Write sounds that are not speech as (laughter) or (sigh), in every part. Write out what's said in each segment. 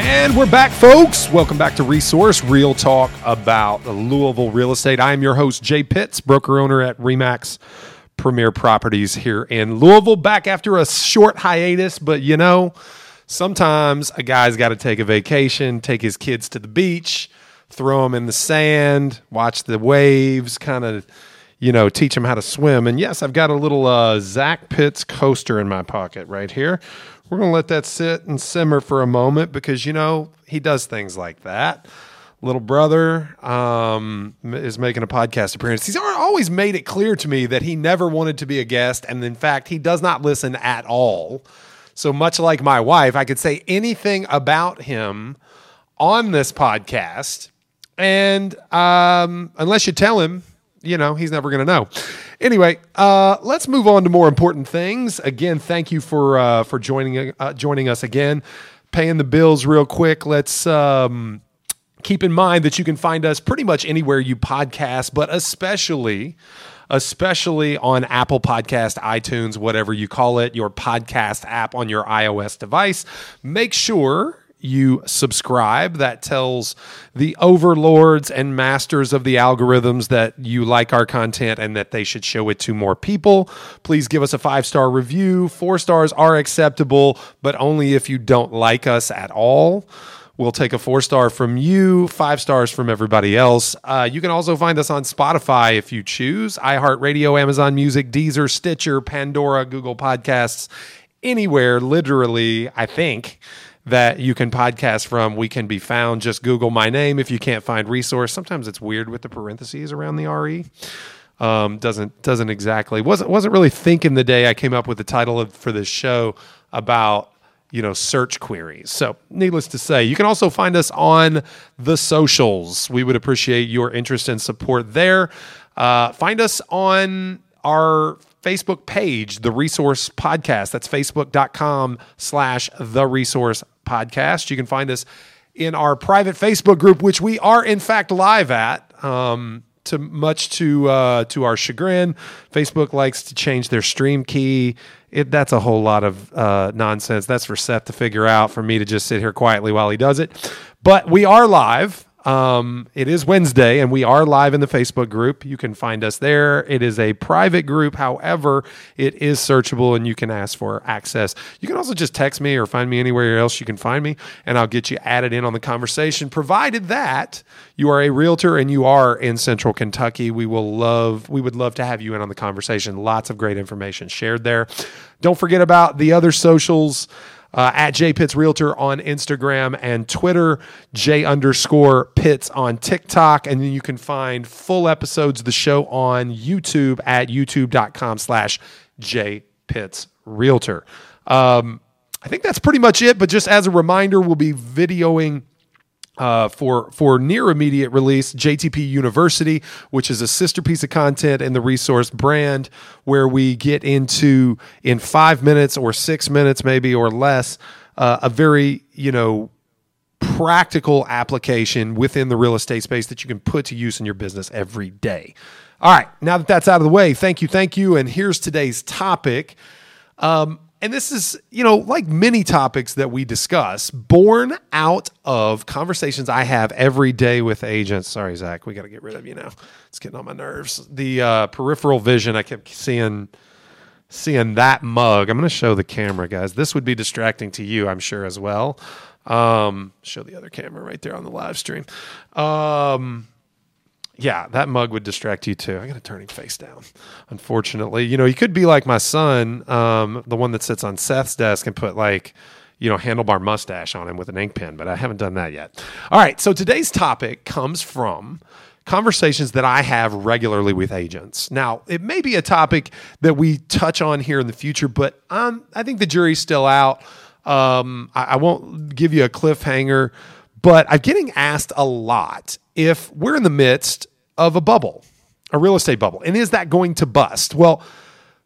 And we're back, folks. Welcome back to Resource Real Talk about Louisville real estate. I am your host, Jay Pitts, broker owner at Remax Premier Properties here in Louisville. Back after a short hiatus, but you know, sometimes a guy's got to take a vacation, take his kids to the beach, throw them in the sand, watch the waves, kind of you know, teach them how to swim. And yes, I've got a little uh, Zach Pitts coaster in my pocket right here we're going to let that sit and simmer for a moment because, you know, he does things like that. Little brother um, is making a podcast appearance. He's always made it clear to me that he never wanted to be a guest. And in fact, he does not listen at all. So much like my wife, I could say anything about him on this podcast. And um, unless you tell him, you know, he's never going to know. Anyway, uh, let's move on to more important things. Again, thank you for uh, for joining uh, joining us again. Paying the bills real quick. Let's um, keep in mind that you can find us pretty much anywhere you podcast, but especially especially on Apple Podcast, iTunes, whatever you call it, your podcast app on your iOS device. Make sure you subscribe. That tells the overlords and masters of the algorithms that you like our content and that they should show it to more people. Please give us a five star review. Four stars are acceptable, but only if you don't like us at all. We'll take a four star from you, five stars from everybody else. Uh, you can also find us on Spotify if you choose, iHeartRadio, Amazon Music, Deezer, Stitcher, Pandora, Google Podcasts, anywhere, literally, I think that you can podcast from. We can be found. Just Google my name if you can't find resource. Sometimes it's weird with the parentheses around the RE. Um, doesn't doesn't exactly wasn't wasn't really thinking the day I came up with the title of, for this show about you know search queries. So, needless to say, you can also find us on the socials. We would appreciate your interest and support there. Uh, find us on our Facebook page, The Resource Podcast. That's facebook.com slash The Resource Podcast. You can find us in our private Facebook group, which we are in fact live at. Um, to much to uh, to our chagrin, Facebook likes to change their stream key. It, that's a whole lot of uh, nonsense. That's for Seth to figure out. For me to just sit here quietly while he does it. But we are live. Um, it is Wednesday, and we are live in the Facebook group. You can find us there. It is a private group, however, it is searchable, and you can ask for access. You can also just text me or find me anywhere else you can find me, and I'll get you added in on the conversation. Provided that you are a realtor and you are in Central Kentucky, we will love. We would love to have you in on the conversation. Lots of great information shared there. Don't forget about the other socials uh, at J Pitts Realtor on Instagram and Twitter, J underscore Pitts on TikTok. And then you can find full episodes of the show on YouTube at youtube.com slash J Pitts Realtor. Um, I think that's pretty much it. But just as a reminder, we'll be videoing uh, for for near immediate release, JTP University, which is a sister piece of content in the resource brand, where we get into in five minutes or six minutes, maybe or less, uh, a very you know practical application within the real estate space that you can put to use in your business every day. All right, now that that's out of the way, thank you, thank you, and here's today's topic. Um, and this is, you know, like many topics that we discuss, born out of conversations I have every day with agents. Sorry, Zach, we got to get rid of you now. It's getting on my nerves. The uh, peripheral vision, I kept seeing seeing that mug. I'm going to show the camera, guys. This would be distracting to you, I'm sure, as well. Um, show the other camera right there on the live stream. Um, yeah, that mug would distract you too. I got to turn him face down. Unfortunately, you know, he could be like my son, um, the one that sits on Seth's desk and put like, you know, handlebar mustache on him with an ink pen, but I haven't done that yet. All right, so today's topic comes from conversations that I have regularly with agents. Now, it may be a topic that we touch on here in the future, but um, I think the jury's still out. Um, I, I won't give you a cliffhanger, but I'm getting asked a lot if we're in the midst of a bubble, a real estate bubble, and is that going to bust? Well,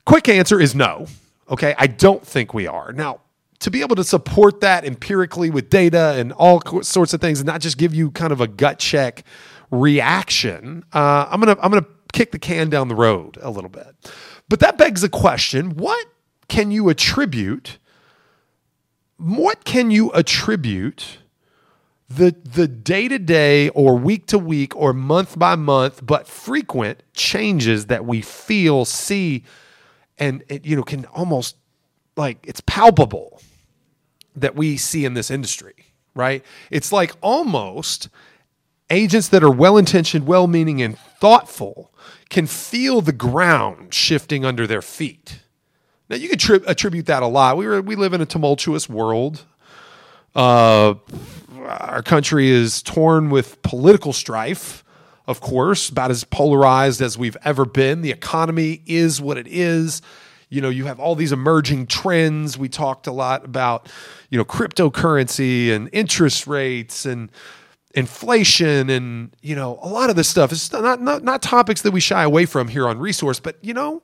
quick answer is no. Okay, I don't think we are. Now, to be able to support that empirically with data and all sorts of things, and not just give you kind of a gut check reaction, uh, I'm gonna I'm gonna kick the can down the road a little bit. But that begs the question: What can you attribute? What can you attribute? The the day to day or week to week or month by month but frequent changes that we feel see and it, you know can almost like it's palpable that we see in this industry, right? It's like almost agents that are well intentioned, well meaning, and thoughtful can feel the ground shifting under their feet. Now, you could tri- attribute that a lot. We, were we live in a tumultuous world. Uh, our country is torn with political strife, of course, about as polarized as we've ever been. The economy is what it is. You know you have all these emerging trends. We talked a lot about you know cryptocurrency and interest rates and inflation and you know a lot of this stuff. Is not not, not topics that we shy away from here on resource but you know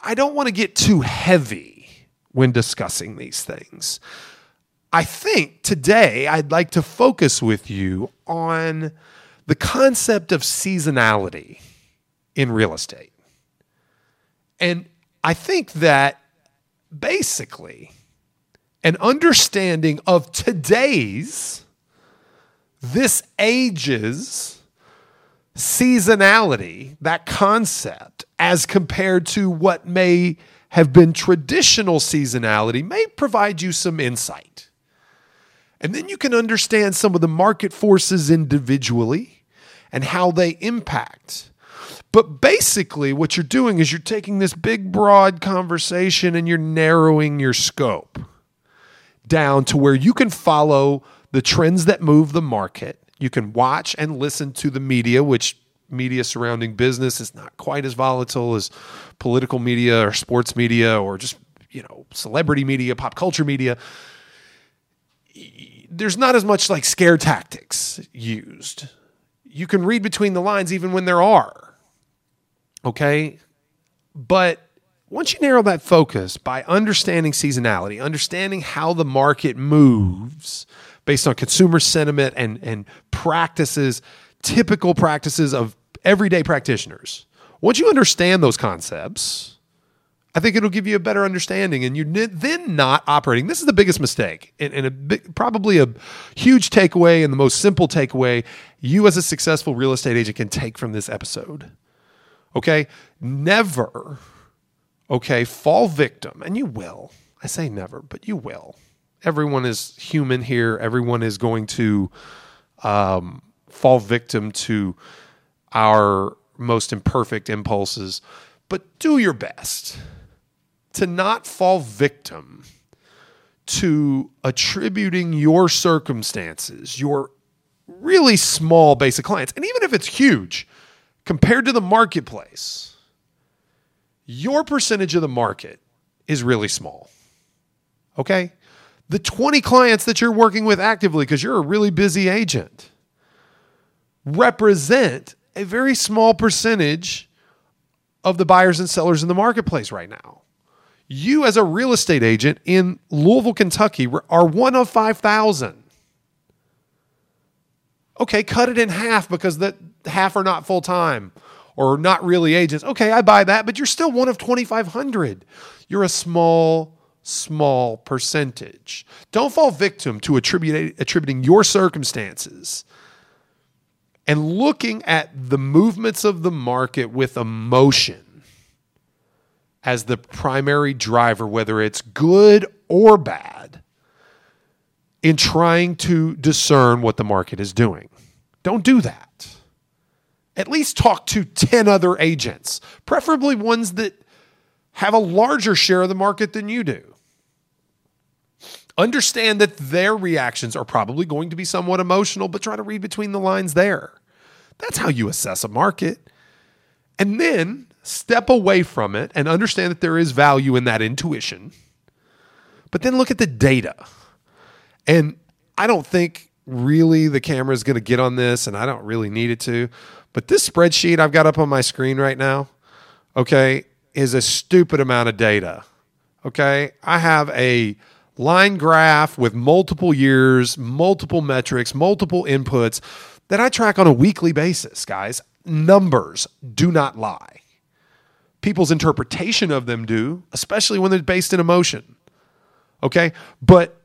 i don't want to get too heavy when discussing these things i think today i'd like to focus with you on the concept of seasonality in real estate and I think that basically an understanding of today's, this age's seasonality, that concept, as compared to what may have been traditional seasonality, may provide you some insight. And then you can understand some of the market forces individually and how they impact but basically, what you're doing is you're taking this big, broad conversation and you're narrowing your scope down to where you can follow the trends that move the market. You can watch and listen to the media, which media surrounding business is not quite as volatile as political media or sports media or just, you know, celebrity media, pop culture media. There's not as much like scare tactics used. You can read between the lines even when there are Okay. But once you narrow that focus by understanding seasonality, understanding how the market moves based on consumer sentiment and, and practices, typical practices of everyday practitioners, once you understand those concepts, I think it'll give you a better understanding, and you're then not operating. This is the biggest mistake, and, and a big, probably a huge takeaway, and the most simple takeaway you as a successful real estate agent can take from this episode Okay. Never, okay, fall victim, and you will. I say never, but you will. Everyone is human here. Everyone is going to um, fall victim to our most imperfect impulses. But do your best to not fall victim to attributing your circumstances, your really small base of clients, and even if it's huge, compared to the marketplace, your percentage of the market is really small. Okay? The 20 clients that you're working with actively, because you're a really busy agent, represent a very small percentage of the buyers and sellers in the marketplace right now. You, as a real estate agent in Louisville, Kentucky, are one of 5,000. Okay, cut it in half because that half are not full time or not really agents. Okay, I buy that, but you're still one of 2,500. You're a small, small percentage. Don't fall victim to attributing your circumstances and looking at the movements of the market with emotion as the primary driver, whether it's good or bad, in trying to discern what the market is doing. Don't do that. At least talk to 10 other agents, preferably ones that have a larger share of the market than you do. Understand that their reactions are probably going to be somewhat emotional, but try to read between the lines there. That's how you assess a market. And then step away from it and understand that there is value in that intuition. But then look at the data And I don't think really the camera is going to get on this, and I don't really need it to. But this spreadsheet I've got up on my screen right now, okay, is a stupid amount of data. Okay. I have a line graph with multiple years, multiple metrics, multiple inputs that I track on a weekly basis, guys. Numbers do not lie. People's interpretation of them do, especially when they're based in emotion. Okay. But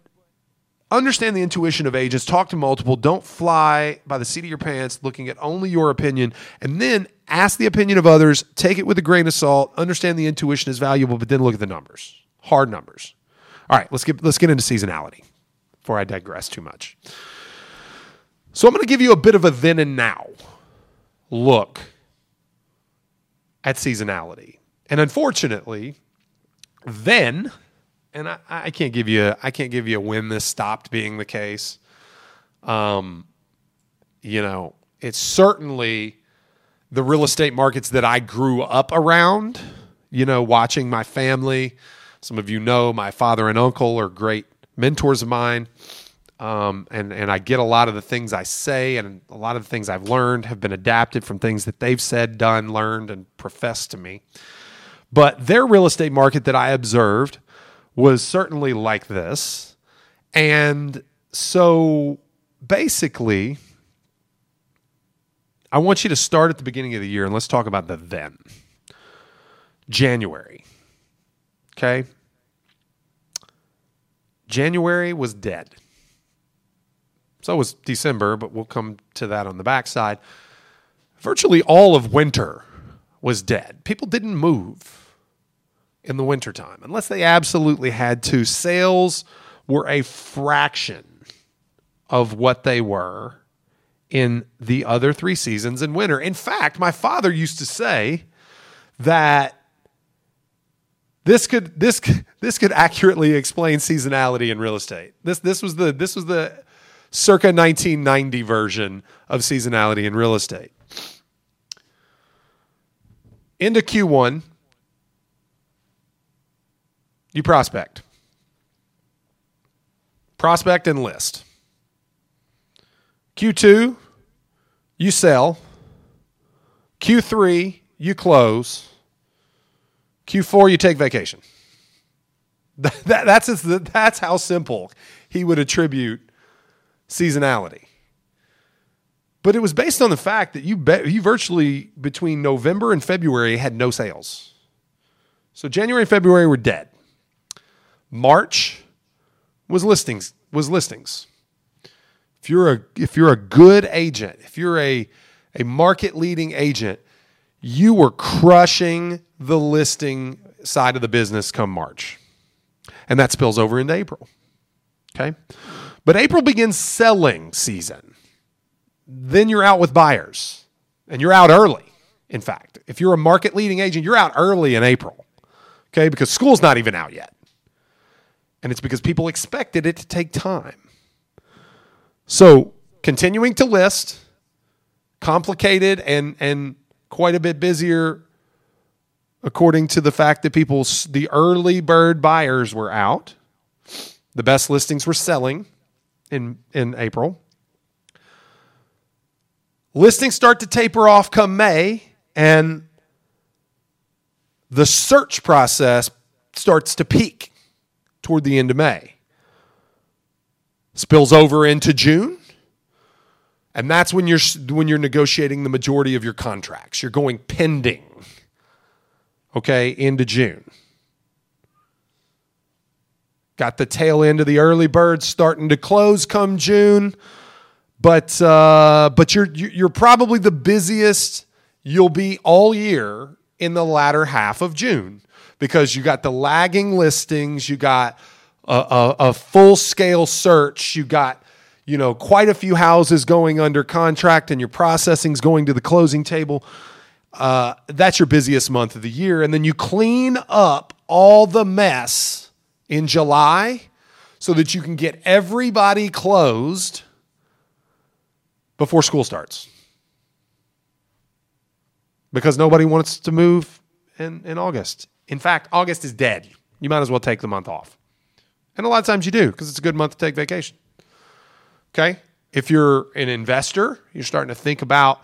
understand the intuition of agents, talk to multiple, don't fly by the seat of your pants looking at only your opinion, and then ask the opinion of others, take it with a grain of salt, understand the intuition is valuable, but then look at the numbers. Hard numbers. All right, let's get let's get into seasonality before I digress too much. So I'm going to give you a bit of a then and now look at seasonality. And unfortunately, then and I, I can't give you I can't give you when this stopped being the case. Um, you know, it's certainly the real estate markets that I grew up around. You know, watching my family. Some of you know my father and uncle are great mentors of mine. Um, and and I get a lot of the things I say, and a lot of the things I've learned have been adapted from things that they've said, done, learned, and professed to me. But their real estate market that I observed was certainly like this. And so basically, I want you to start at the beginning of the year and let's talk about the then. January. Okay? January was dead. So was December, but we'll come to that on the backside. Virtually all of winter was dead. People didn't move in the wintertime, unless they absolutely had to. Sales were a fraction of what they were in the other three seasons in winter. In fact, my father used to say that this could this this could accurately explain seasonality in real estate. This this was the this was the circa 1990 version of seasonality in real estate. Into Q1, you prospect. Prospect and list. Q2, you sell. Q3, you close. Q4, you take vacation. That, (laughs) that, that's, that's how simple he would attribute seasonality. But it was based on the fact that you, you virtually, between November and February, had no sales. So January and February were dead. March was listings was listings. If you're a if you're a good agent, if you're a a market leading agent, you were crushing the listing side of the business come March. And that spills over into April. Okay? But April begins selling season. Then you're out with buyers. And you're out early. In fact, if you're a market leading agent, you're out early in April. Okay? Because school's not even out yet. And it's because people expected it to take time. So, continuing to list, complicated and, and quite a bit busier according to the fact that people, the early bird buyers were out. The best listings were selling in, in April. Listings start to taper off come May, and the search process starts to peak toward the end of May. Spills over into June. And that's when you're when you're negotiating the majority of your contracts. You're going pending. Okay, into June. Got the tail end of the early birds starting to close come June, but uh, but you're you're probably the busiest you'll be all year in the latter half of June because you got the lagging listings, you got a, a, a full scale search, you got you know quite a few houses going under contract, and your processing's going to the closing table. Uh, that's your busiest month of the year, and then you clean up all the mess in July so that you can get everybody closed before school starts because nobody wants to move in, in August. In fact, August is dead. You might as well take the month off. And a lot of times you do because it's a good month to take vacation. Okay. If you're an investor, you're starting to think about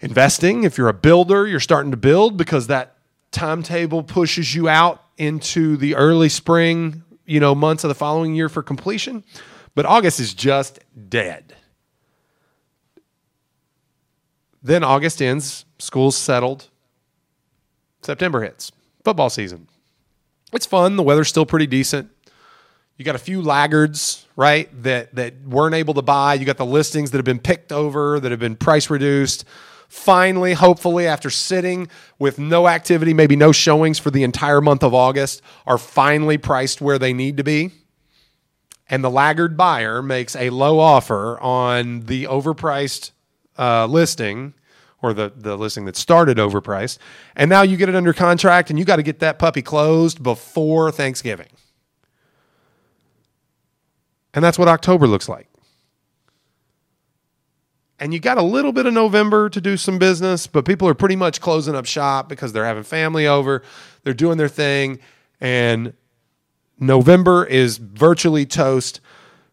investing. If you're a builder, you're starting to build because that timetable pushes you out into the early spring, you know, months of the following year for completion. But August is just dead. Then August ends, school's settled. September hits, football season. It's fun. The weather's still pretty decent. You got a few laggards, right, that that weren't able to buy. You got the listings that have been picked over, that have been price reduced. Finally, hopefully, after sitting with no activity, maybe no showings for the entire month of August, are finally priced where they need to be. And the laggard buyer makes a low offer on the overpriced uh, listing or the, the listing that started overpriced. And now you get it under contract and you got to get that puppy closed before Thanksgiving. And that's what October looks like. And you got a little bit of November to do some business, but people are pretty much closing up shop because they're having family over, they're doing their thing. And November is virtually toast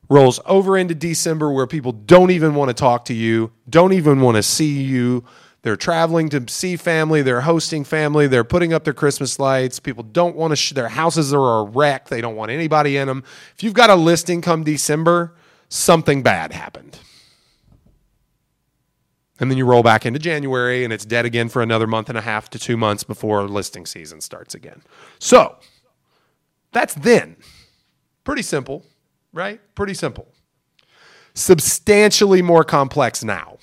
rolls over into December where people don't even want to talk to you, don't even want to see you. They're traveling to see family, they're hosting family, they're putting up their Christmas lights. People don't want to, sh- their houses are a wreck. They don't want anybody in them. If you've got a listing come December, something bad happened. And then you roll back into January and it's dead again for another month and a half to two months before listing season starts again. So that's then. Pretty simple right? Pretty simple. Substantially more complex now.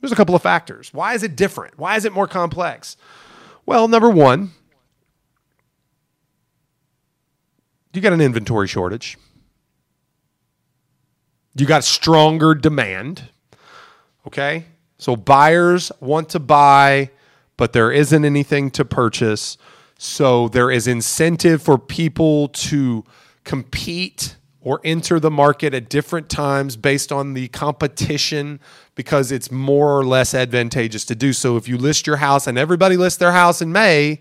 There's a couple of factors. Why is it different? Why is it more complex? Well, number one, you got an inventory shortage. You got stronger demand. Okay? So buyers want to buy, but there isn't anything to purchase. So there is incentive for people to compete or enter the market at different times based on the competition because it's more or less advantageous to do so. If you list your house and everybody lists their house in May,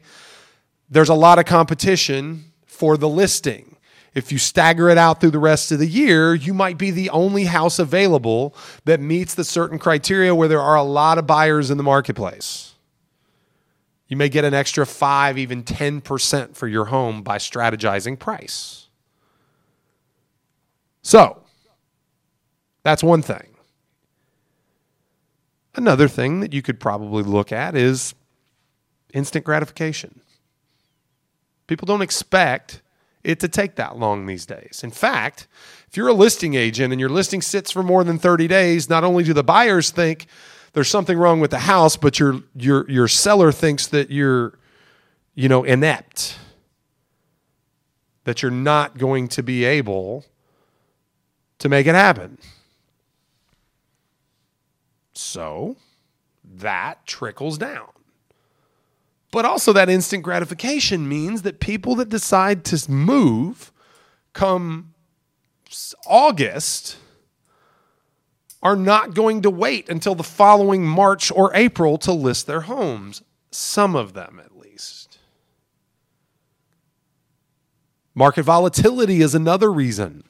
there's a lot of competition for the listing. If you stagger it out through the rest of the year, you might be the only house available that meets the certain criteria where there are a lot of buyers in the marketplace. You may get an extra 5 even 10% for your home by strategizing price. So, that's one thing. Another thing that you could probably look at is instant gratification. People don't expect it to take that long these days. In fact, if you're a listing agent and your listing sits for more than 30 days, not only do the buyers think there's something wrong with the house, but your your your seller thinks that you're you know inept. That you're not going to be able to make it happen. So that trickles down. But also, that instant gratification means that people that decide to move come August are not going to wait until the following March or April to list their homes. Some of them, at least. Market volatility is another reason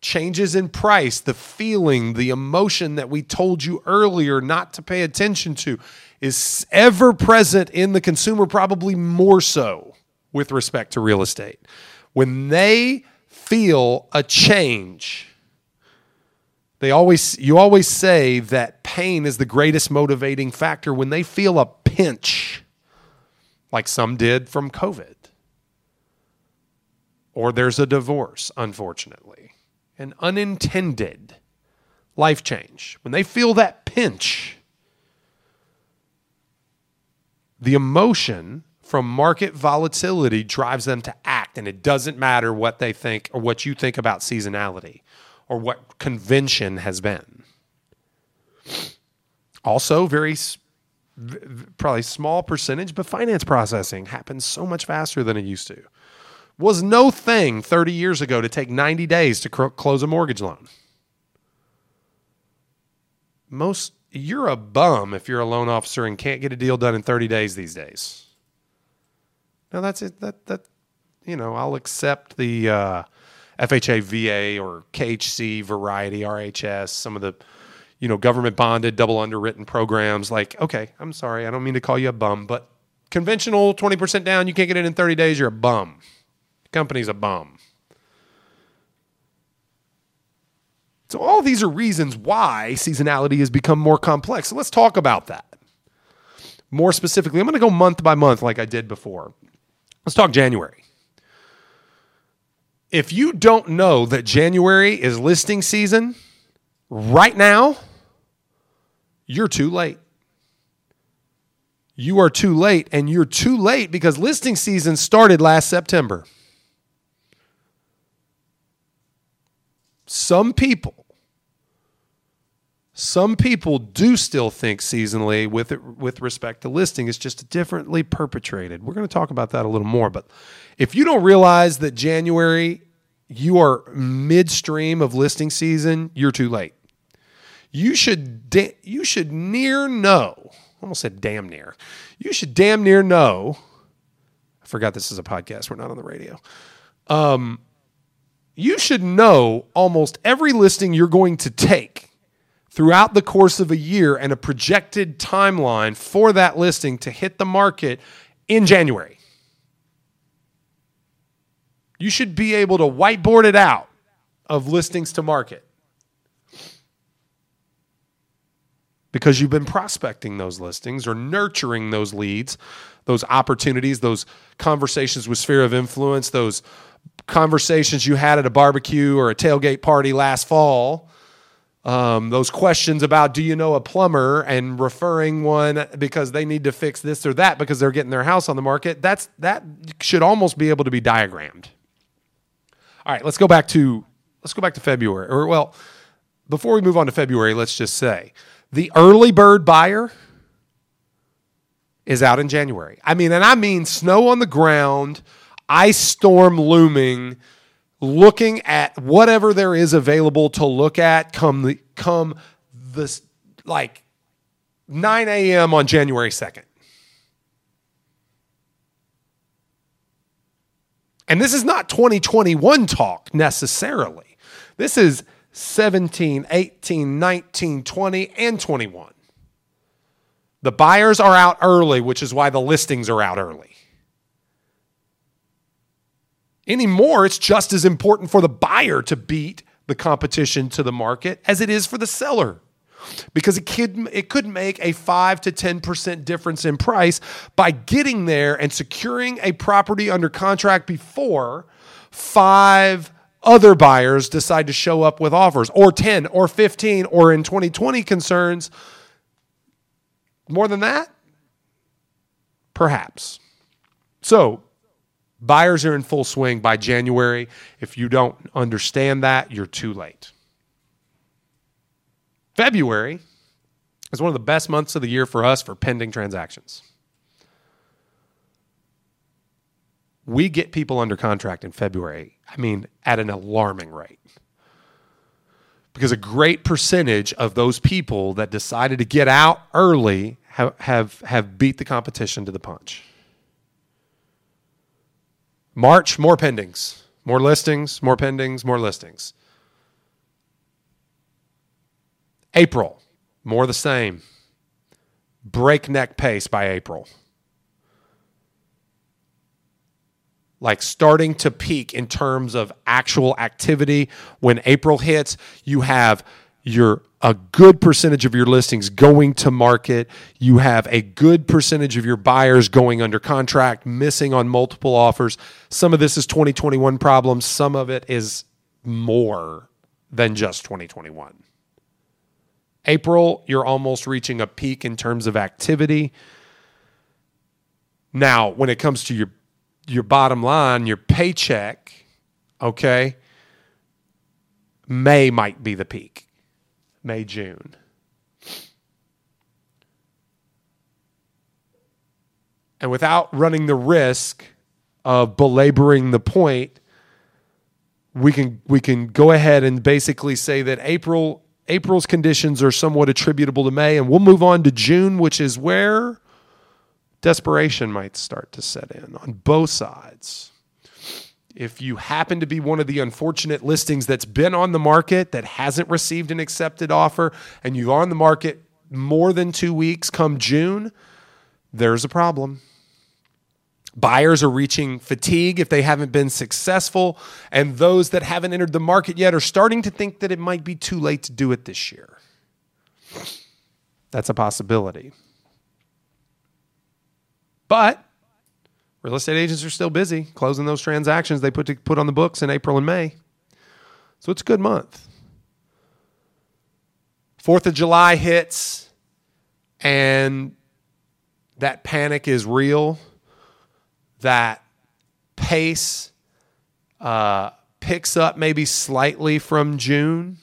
changes in price, the feeling, the emotion that we told you earlier not to pay attention to is ever present in the consumer, probably more so with respect to real estate. When they feel a change, they always you always say that pain is the greatest motivating factor when they feel a pinch like some did from COVID. Or there's a divorce, unfortunately an unintended life change, when they feel that pinch, the emotion from market volatility drives them to act. And it doesn't matter what they think or what you think about seasonality or what convention has been. Also, very probably small percentage, but finance processing happens so much faster than it used to was no thing 30 years ago to take 90 days to cr- close a mortgage loan. Most you're a bum if you're a loan officer and can't get a deal done in 30 days these days. Now that's it that that you know, I'll accept the uh, FHA, VA, or KHC, Variety, RHS, some of the you know government bonded, double underwritten programs. Like, okay, I'm sorry, I don't mean to call you a bum, but conventional 20% down, you can't get it in 30 days, you're a bum. The company's a bum. So, all these are reasons why seasonality has become more complex. So, let's talk about that. More specifically, I'm going to go month by month like I did before. Let's talk January. If you don't know that January is listing season right now, you're too late. You are too late, and you're too late because listing season started last September. Some people some people do still think seasonally with it, with respect to listing. It's just differently perpetrated. We're going to talk about that a little more. But if you don't realize that January you are midstream of listing season, you're too late. You should da- you should near know. Almost said damn near. You should damn near know. I forgot this is a podcast. We're not on the radio. Um, you should know almost every listing you're going to take throughout the course of a year and a projected timeline for that listing to hit the market in January. You should be able to whiteboard it out of listings to market because you've been prospecting those listings or nurturing those leads, those opportunities, those conversations with sphere of influence, those conversations you had at a barbecue or a tailgate party last fall um, those questions about do you know a plumber? and referring one because they need to fix this or that because they're getting their house on the market that's that should almost be able to be diagrammed. All right let's go back to let's go back to february or well before we move on to february let's just say the early bird buyer is out in january. I mean and i mean snow on the ground ice storm looming looking at whatever there is available to look at come the come this like 9 a.m. on January 2nd. And this is not 2021 talk necessarily. This is 17, 18, 19, 20, and 21. The buyers are out early, which is why the listings are out early. Anymore, it's just as important for the buyer to beat the competition to the market as it is for the seller. Because it could it could make a 5 to 10% difference in price by getting there and securing a property under contract before five other buyers decide to show up with offers or 10 or 15 or in 2020 concerns. More than that? Perhaps. So Buyers are in full swing by January. If you don't understand that, you're too late. February is one of the best months of the year for us for pending transactions. We get people under contract in February, I mean, at an alarming rate. Because a great percentage of those people that decided to get out early have, have, have beat the competition to the punch. March, more pendings, more listings, more pendings, more listings. April, more the same. Breakneck pace by April. Like starting to peak in terms of actual activity. When April hits, you have your a good percentage of your listings going to market. You have a good percentage of your buyers going under contract, missing on multiple offers. Some of this is 2021 problems, some of it is more than just 2021. April, you're almost reaching a peak in terms of activity. Now, when it comes to your your bottom line, your paycheck, okay, May might be the peak May, June. And without running the risk of belaboring the point, we can we can go ahead and basically say that April April's conditions are somewhat attributable to May, and we'll move on to June, which is where desperation might start to set in on both sides. If you happen to be one of the unfortunate listings that's been on the market that hasn't received an accepted offer and you're on the market more than two weeks come June, there's a problem. Buyers are reaching fatigue if they haven't been successful, and those that haven't entered the market yet are starting to think that it might be too late to do it this year. That's a possibility. But real estate agents are still busy closing those transactions they put to put on the books in April and May. So it's a good month. Fourth of July hits, and that panic is real. That pace uh, picks up maybe slightly from June,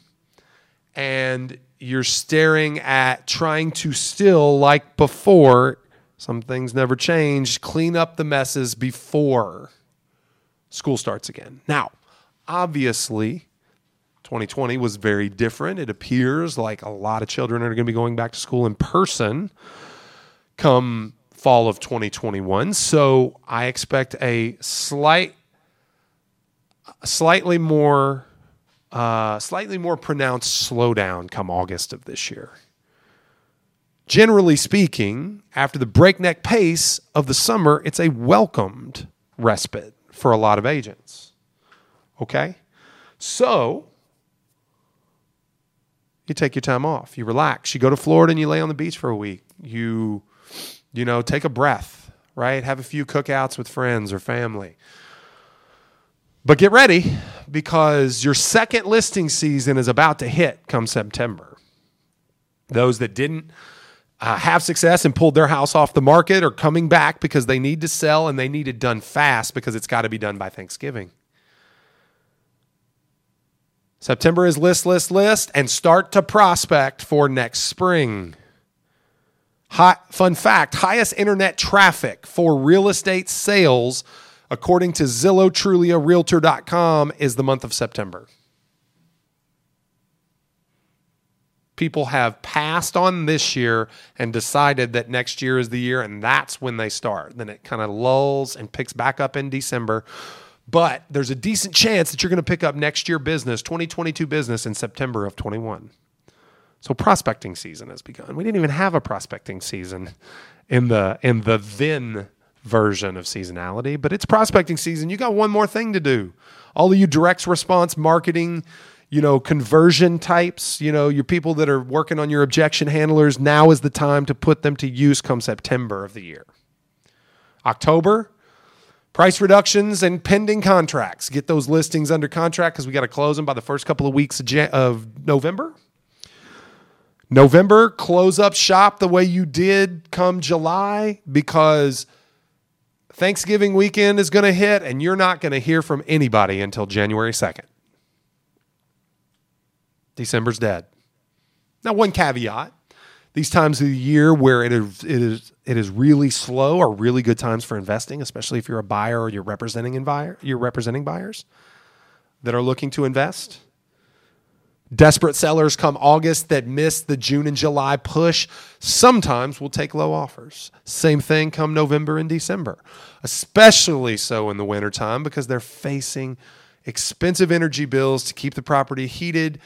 and you're staring at trying to still, like before, some things never change, clean up the messes before school starts again. Now, obviously, 2020 was very different. It appears like a lot of children are going to be going back to school in person come fall of 2021. So I expect a slight, slightly more, uh, slightly more pronounced slowdown come August of this year. Generally speaking, after the breakneck pace of the summer, it's a welcomed respite for a lot of agents. Okay? So, you take your time off. You relax. You go to Florida and you lay on the beach for a week. You, you know, take a breath, right? Have a few cookouts with friends or family. But get ready because your second listing season is about to hit come September. Those that didn't uh, have success and pulled their house off the market are coming back because they need to sell and they need it done fast because it's got to be done by Thanksgiving. September is list, list, list, and start to prospect for next spring. High, fun fact highest internet traffic for real estate sales, according to Zillow Trulia Realtor.com, is the month of September. People have passed on this year and decided that next year is the year, and that's when they start. Then it kind of lulls and picks back up in December but there's a decent chance that you're going to pick up next year business, 2022 business in September of 21. So prospecting season has begun. We didn't even have a prospecting season in the in the then version of seasonality, but it's prospecting season. You got one more thing to do. All of you direct response marketing, you know, conversion types, you know, your people that are working on your objection handlers, now is the time to put them to use come September of the year. October, Price reductions and pending contracts. Get those listings under contract because we got to close them by the first couple of weeks of, November. November, close up shop the way you did come July because Thanksgiving weekend is going to hit and you're not going to hear from anybody until January 2nd. December's dead. Now, one caveat these times of the year where it is, it is it is really slow are really good times for investing, especially if you're a buyer or you're representing you're representing buyers that are looking to invest. Desperate sellers come August that miss the June and July push sometimes will take low offers. Same thing come November and December, especially so in the wintertime because they're facing expensive energy bills to keep the property heated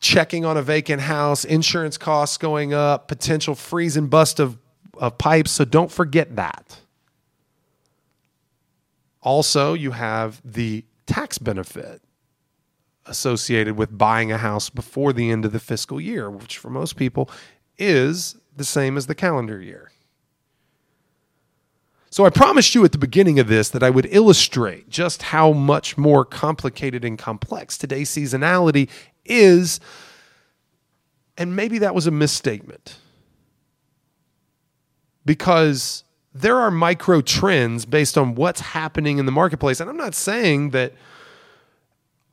checking on a vacant house, insurance costs going up, potential freeze and bust of, of pipes. So don't forget that. Also, you have the tax benefit associated with buying a house before the end of the fiscal year, which for most people is the same as the calendar year. So I promised you at the beginning of this that I would illustrate just how much more complicated and complex today's seasonality is. And maybe that was a misstatement. Because there are micro trends based on what's happening in the marketplace. And I'm not saying that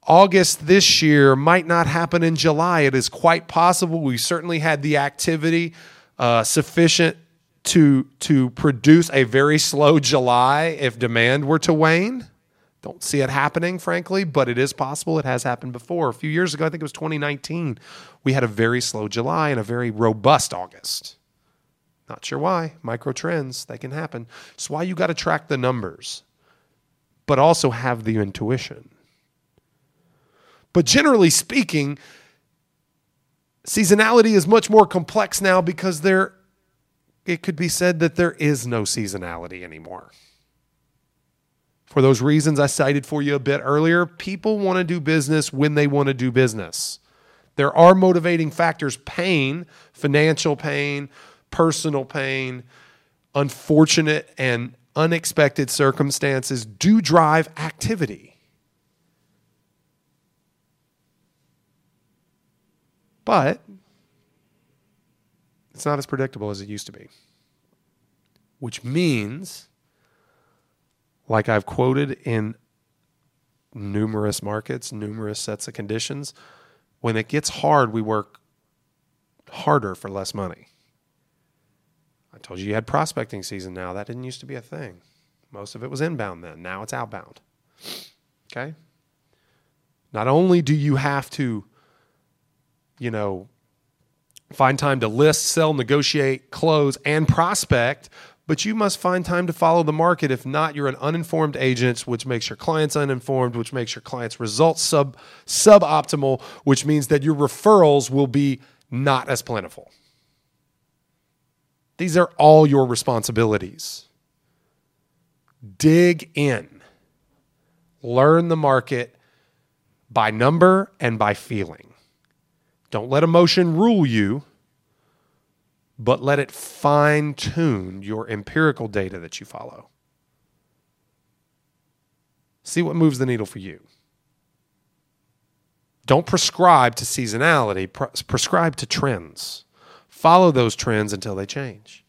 August this year might not happen in July. It is quite possible. We certainly had the activity uh, sufficient to to produce a very slow July if demand were to wane. Don't see it happening, frankly, but it is possible. It has happened before. A few years ago, I think it was 2019, we had a very slow July and a very robust August. Not sure why. Micro trends, they can happen. It's why you got to track the numbers. but also have the intuition. But generally speaking, seasonality is much more complex now because there it could be said that there is no seasonality anymore. For those reasons I cited for you a bit earlier, people want to do business when they want to do business. There are motivating factors pain, financial pain, personal pain, unfortunate and unexpected circumstances do drive activity. But it's not as predictable as it used to be. Which means, like I've quoted in numerous markets, numerous sets of conditions, when it gets hard, we work harder for less money. I told you you had prospecting season now. That didn't used to be a thing. Most of it was inbound then. Now it's outbound. Okay? Not only do you have to, you know, find time to list, sell, negotiate, close, and prospect, but you must find time to follow the market. If not, you're an uninformed agent, which makes your clients uninformed, which makes your clients' results sub suboptimal, which means that your referrals will be not as plentiful. These are all your responsibilities. Dig in, learn the market by number and by feeling. Don't let emotion rule you, but let it fine tune your empirical data that you follow. See what moves the needle for you. Don't prescribe to seasonality, prescribe to trends. Follow those trends until they change.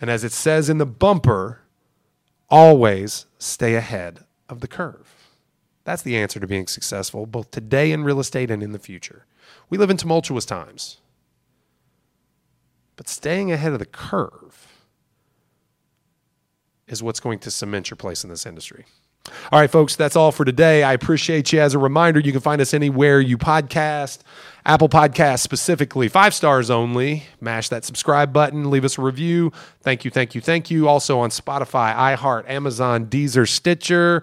And as it says in the bumper, always stay ahead of the curve. That's the answer to being successful, both today in real estate and in the future. We live in tumultuous times. But staying ahead of the curve is what's going to cement your place in this industry. All right, folks, that's all for today. I appreciate you. As a reminder, you can find us anywhere you podcast, Apple Podcasts specifically, five stars only. Mash that subscribe button, leave us a review. Thank you, thank you, thank you. Also on Spotify, iHeart, Amazon, Deezer, Stitcher,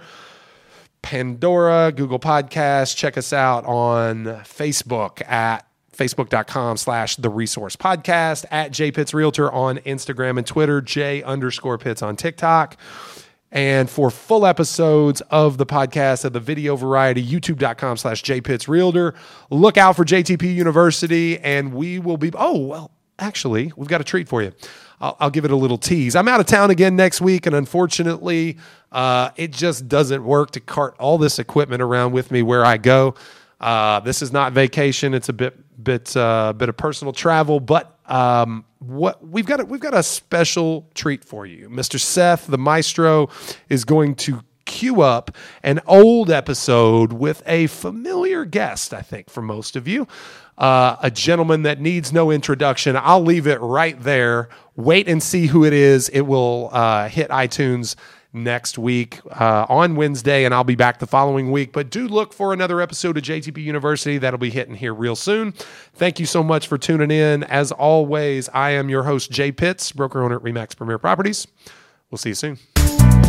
Pandora, Google Podcasts. Check us out on Facebook at facebook.com slash the resource podcast at J Pitts Realtor on Instagram and Twitter, J underscore Pitts on TikTok. And for full episodes of the podcast of the video variety, youtube.com slash J Pitts Realtor. Look out for JTP University, and we will be. Oh, well, actually, we've got a treat for you. I'll, I'll give it a little tease. I'm out of town again next week, and unfortunately, uh, it just doesn't work to cart all this equipment around with me where I go. Uh, this is not vacation; it's a bit bit uh, bit of personal travel, but um, what we've got a, we've got a special treat for you. Mr. Seth, the maestro, is going to cue up an old episode with a familiar guest. I think for most of you, uh, a gentleman that needs no introduction. I'll leave it right there. Wait and see who it is. It will uh, hit iTunes next week uh, on Wednesday, and I'll be back the following week. But do look for another episode of JTP University that'll be hitting here real soon. Thank you so much for tuning in. As always, I am your host, Jay Pitts, broker owner at Remax Premier Properties. We'll see you soon.